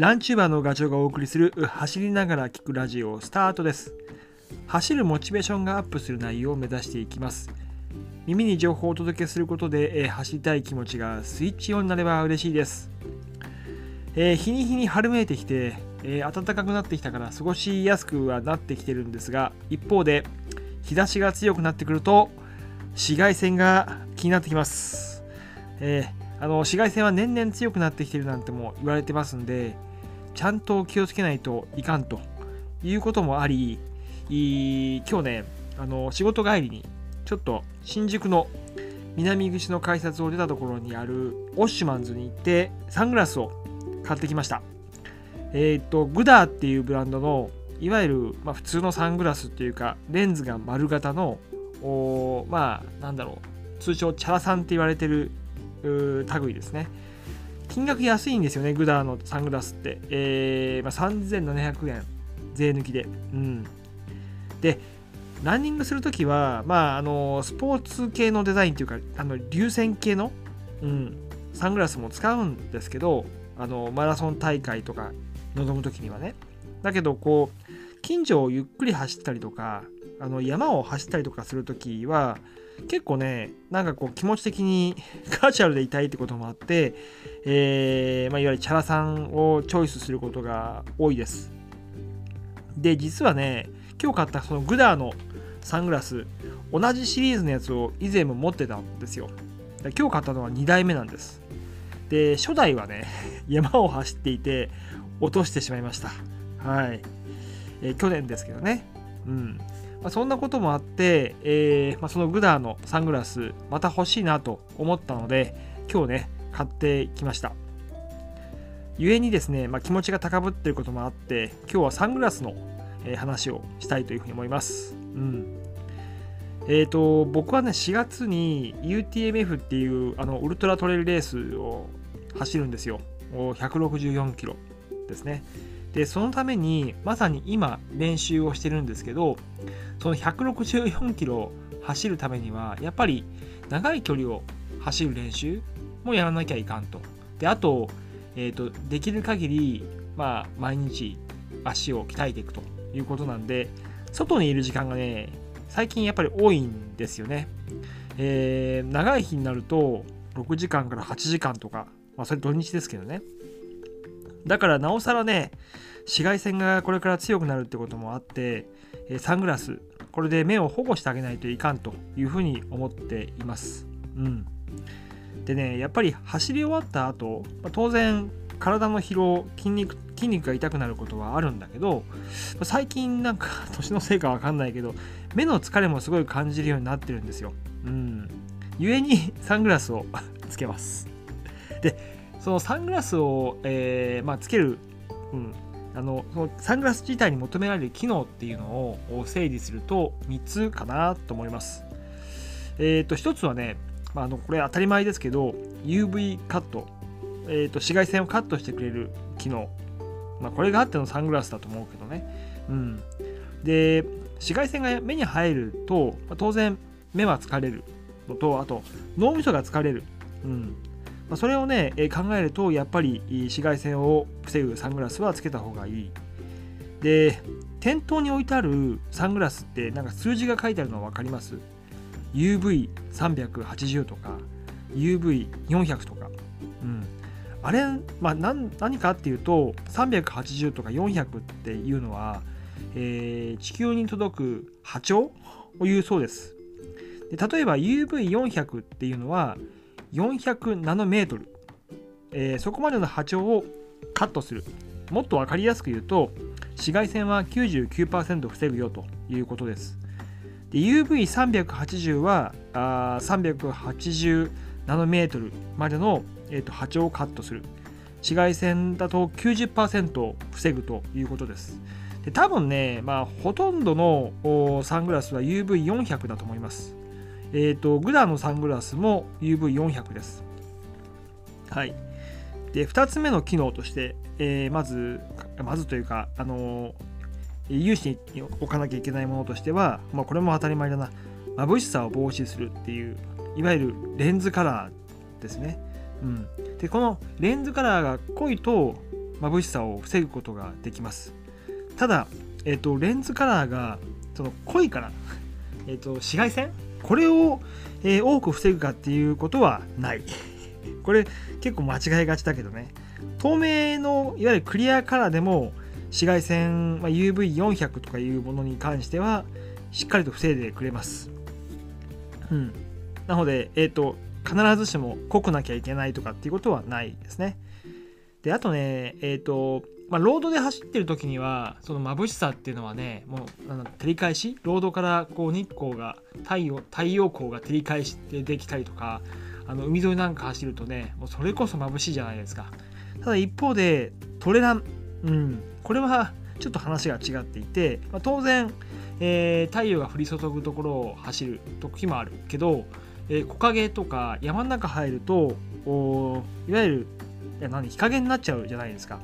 ランチューバーのガチョウがお送りする走りながら聞くラジオスタートです。走るモチベーションがアップする内容を目指していきます。耳に情報をお届けすることで、え走りたい気持ちがスイッチオンになれば嬉しいです、えー日に日に春めいてきて、えー暖かくなってきたから過ごしやすくはなってきてるんですが一方で日差しが強くなってくると紫外線が気になってきます、えーあの紫外線は年々強くなってきてるなんても言われてますんでちゃんと気をつけないといかんということもあり今日ねあの仕事帰りにちょっと新宿の南口の改札を出たところにあるオッシュマンズに行ってサングラスを買ってきました。えーっとグダーっていうブランドのいわゆる、まあ、普通のサングラスっていうかレンズが丸型のおまあなんだろう通称チャラさんって言われてる類ですね。金額安いんですよねグダーのサングラスって、えーまあ、3700円。税抜きで。うん。でランニングするときは、まあ、あのスポーツ系のデザインというかあの流線系の、うん、サングラスも使うんですけどあのマラソン大会とか臨むときにはね。だけどこう近所をゆっくり走ったりとかあの山を走ったりとかするときは結構ねなんかこう気持ち的に カーチャルでいたいってこともあって、えーまあ、いわゆるチャラさんをチョイスすることが多いです。で実はね今日買ったそのグダーのサングラス同じシリーズのやつを以前も持ってたんですよ。今日買ったのは2代目なんです。で初代はね 山を走っていて落としてしまいました。はい、え去年ですけどね。うん。まあ、そんなこともあって、えーまあ、そのグダーのサングラスまた欲しいなと思ったので今日ね買ってきました。故にですね、まあ、気持ちが高ぶっていることもあって今日はサングラスの、話をしたいというふうに思います。うん。えー、と僕はね4月に UTMF っていうあのウルトラトレイルレースを走るんですよ。164キロですね。でそのためにまさに今練習をしてるんですけどその164キロ走るためにはやっぱり長い距離を走る練習もやらなきゃいかんと。であと,、えー、とできる限りまあ毎日足を鍛えていくということなんで外にいる時間がね最近やっぱり多いんですよね、えー長い日になると6時間から8時間とか、まあ、それ土日ですけどね。だからなおさらね紫外線がこれから強くなるってこともあってサングラスこれで目を保護してあげないといかんというふうに思っています。うん、でねやっぱり走り終わった後、ま当然体の疲労筋肉筋肉が痛くなることはあるんだけど最近なんか 年のせいかわかんないけど目の疲れもすごい感じるようになってるんですよ。うん、故にサングラスを つけます。でそのサングラスを、えーまあ、つける、うん、あのそのサングラス自体に求められる機能っていうのを整理すると3つかなと思います。えっ、と1つはね、まあ、あのこれ当たり前ですけど UV カット、えー、と紫外線をカットしてくれる機能、まあ、これがあってのサングラスだと思うけどね。うん、で紫外線が目に入ると、まあ当然目は疲れるのとあと脳みそが疲れる。うんま、それをね、え考えるとやっぱり紫外線を防ぐサングラスはつけた方がいい。で店頭に置いてあるサングラスってなんか数字が書いてあるの分かります ?UV380 とか UV400 とか。うん、あれ、まあ、何何かっていうと380とか400っていうのは、えー地球に届く波長を言うそうです。で例えば UV400 っていうのは400ナノメートル、えーそこまでの波長をカットする。もっと分かりやすく言うと紫外線は99%防ぐよということです。で UV380 はあ380ナノメートルまでの、えーと波長をカットする。紫外線だと90%防ぐということです。で多分ね、まあ、ほとんどのサングラスは UV400 だと思います。えっ、と、グダのサングラスも UV400 です。はい。で、2つ目の機能として、えーまず、まずというか、あのー有志に置かなきゃいけないものとしては、まあ、これも当たり前だな、眩しさを防止するっていう、いわゆるレンズカラーですね。うん、で、このレンズカラーが濃いと、眩しさを防ぐことができますただ、えーと、レンズカラーがその濃いから、えーと、紫外線これを、えー、多く防ぐかっていうことはない これ結構間違いがちだけどね透明のいわゆるクリアカラーでも紫外線、まあ、UV400 とかいうものに関してはしっかりと防いでくれます。うん。なので、えっ、ー、と、必ずしも濃くなきゃいけないとかっていうことはないですね。で、あとね、えっ、ー、と、まあ、ロードで走ってる時には、その眩しさっていうのはね、もう、照り返し、ロードからこう日光が、太陽、太陽光が照り返してできたりとか、あの海沿いなんか走るとね、もうそれこそ眩しいじゃないですか。ただ一方で、トレラン、うん、これはちょっと話が違っていて、まあ、当然、えー、太陽が降り注ぐところを走る時もあるけど、えー、木陰とか山の中入るといわゆるいや何？日陰になっちゃうじゃないですか。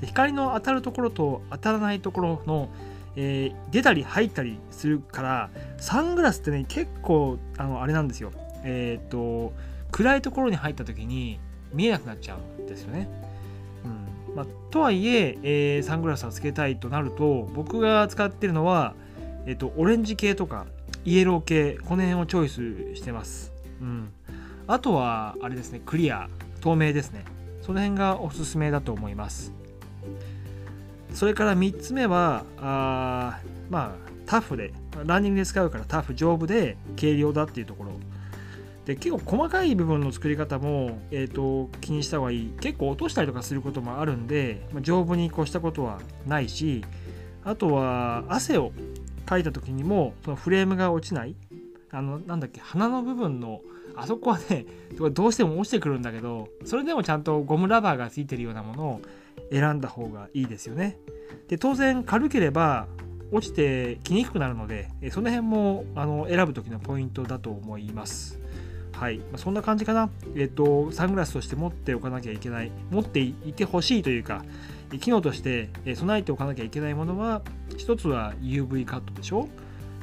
で光の当たるところと当たらないところの、えー、出たり入ったりするからサングラスってね結構あのあれなんですよ。えっ、と暗いところに入った時に見えなくなっちゃうんですよね。うん。まあ、とはいええー、サングラスをつけたいとなると僕が使ってるのは、えっと、オレンジ系とかイエロー系この辺をチョイスしてます、うん、あとはあれですねクリア透明ですね。その辺がおすすめだと思います。それから3つ目はあまあタフでランニングで使うからタフ丈夫で軽量だっていうところ。で結構細かい部分の作り方も、えーと、気にした方がいい。結構落としたりとかすることもあるんで、まあ、丈夫に越したことはないしあとは汗をかいた時にもそのフレームが落ちないあのなんだっけ鼻の部分のあそこはねどうしても落ちてくるんだけどそれでもちゃんとゴムラバーがついてるようなものを選んだ方がいいですよねで当然軽ければ落ちてきにくくなるのでその辺もあの選ぶ時のポイントだと思いますはい、まあ、そんな感じかな。えっ、と、サングラスとして持っておかなきゃいけない、持っていてほしいというか、機能として備えておかなきゃいけないものは、1つは UV カットでしょ。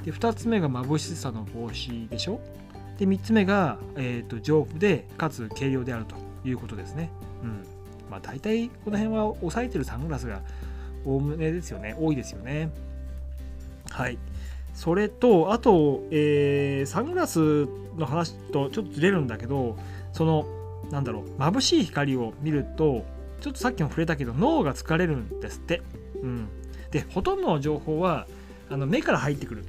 で、2つ目が眩しさの防止でしょ。で、3つ目が、えっ、と丈夫で、かつ軽量であるということですね。うん。まあ、大体この辺は押さえてるサングラスがおおむねですよね。多いですよね。はい。それとあと、えー、サングラスの話とちょっとずれるんだけどそのなんだろう眩しい光を見るとちょっとさっきも触れたけど脳が疲れるんですって、うん、でほとんどの情報はあの目から入ってくる、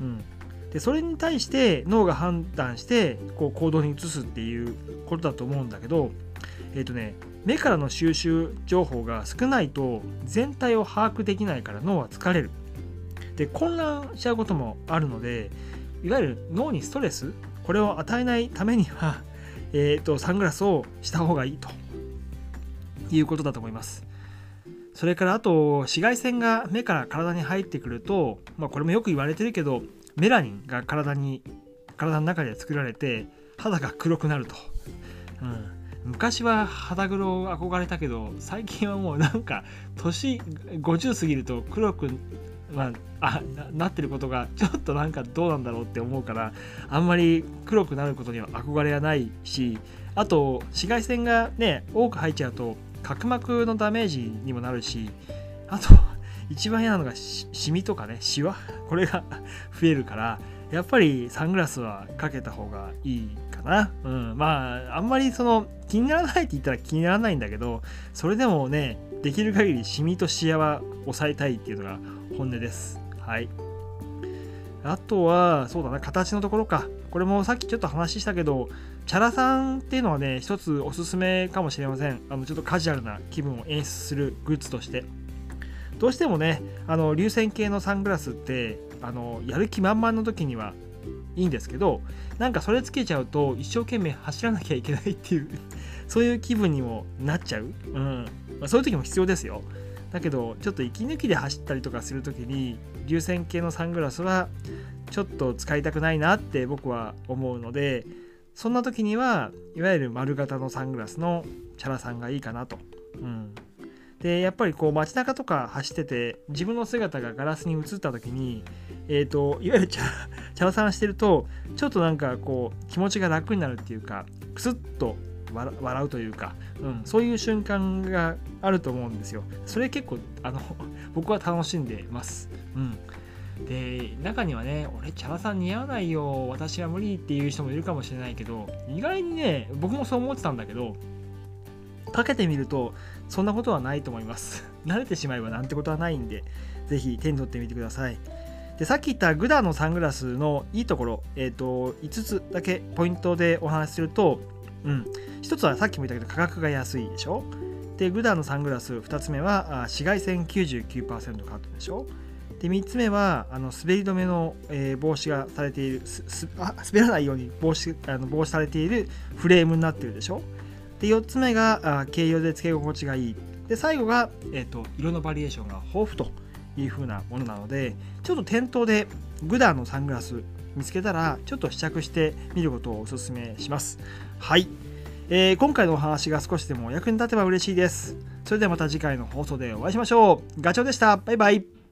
うん、でそれに対して脳が判断してこう行動に移すっていうことだと思うんだけどえっ、ー、とね目からの収集情報が少ないと全体を把握できないから脳は疲れる。で混乱しちゃうこともあるのでいわゆる脳にストレスこれを与えないためには、えーと、サングラスをした方がいいということだと思います。それからあと紫外線が目から体に入ってくると、まあ、これもよく言われてるけどメラニンが体に体の中で作られて肌が黒くなると、うん、昔は肌黒憧れたけど最近はもうなんか年50過ぎると黒くまあ、あなってることがちょっとなんかどうなんだろうって思うからあんまり黒くなることには憧れはないしあと紫外線がね多く入っちゃうと角膜のダメージにもなるしあと一番嫌なのがシミとかねシワ。これが 増えるからやっぱりサングラスはかけた方がいい。な。うん。まあ、あんまりその気にならないって言ったら気にならないんだけど、それでもね、できる限りシミとシワは抑えたいっていうのが本音です。はい。あとは、そうだな、形のところか。これもさっきちょっと話したけど、チャラさんっていうのはね、一つおすすめかもしれません。あの、ちょっとカジュアルな気分を演出するグッズとして。どうしてもね、あの、流線形のサングラスって、あの、やる気満々の時にはいいんですけど、なんかそれつけちゃうと一生懸命走らなきゃいけないっていう そういう気分にもなっちゃう。うん。まあ、そういう時も必要ですよ。だけどちょっと息抜きで走ったりとかする時に流線形のサングラスはちょっと使いたくないなって僕は思うのでそんな時にはいわゆる丸型のサングラスのチャラさんがいいかなと。うん、でやっぱりこう街中とか走ってて自分の姿がガラスに映った時に、えーと、いわゆるチャチャラさんしてるとちょっとなんかこう気持ちが楽になるっていうかクスッと笑うというか、うん、そういう瞬間があると思うんですよ。それ結構あの 僕は楽しんでます。うん。で中にはね俺チャラさん似合わないよ。私は無理っていう人もいるかもしれないけど意外にね僕もそう思ってたんだけどかけてみるとそんなことはないと思います。慣れてしまえばなんてことはないんで是非手に取ってみてください。でさっき言ったグダのサングラスのいいところ、えーと、5つだけポイントでお話しすると、うん、1つはさっきも言ったけど価格が安いでしょ？でグダのサングラス2つ目は紫外線99%カットでしょ？で3つ目はあの滑り止めの、えー、防止がされているあ滑らないように防止あの防止されているフレームになってるでしょ？で4つ目があ軽量でつけ心地がいい。で最後が、えーと色のバリエーションが豊富という風なものなのでちょっと店頭でグダーのサングラス見つけたらちょっと試着してみることをお勧めします。はい、えー、今回のお話が少しでも役に立てば嬉しいです。それではまた次回の放送でお会いしましょう。ガチョウでした。バイバイ。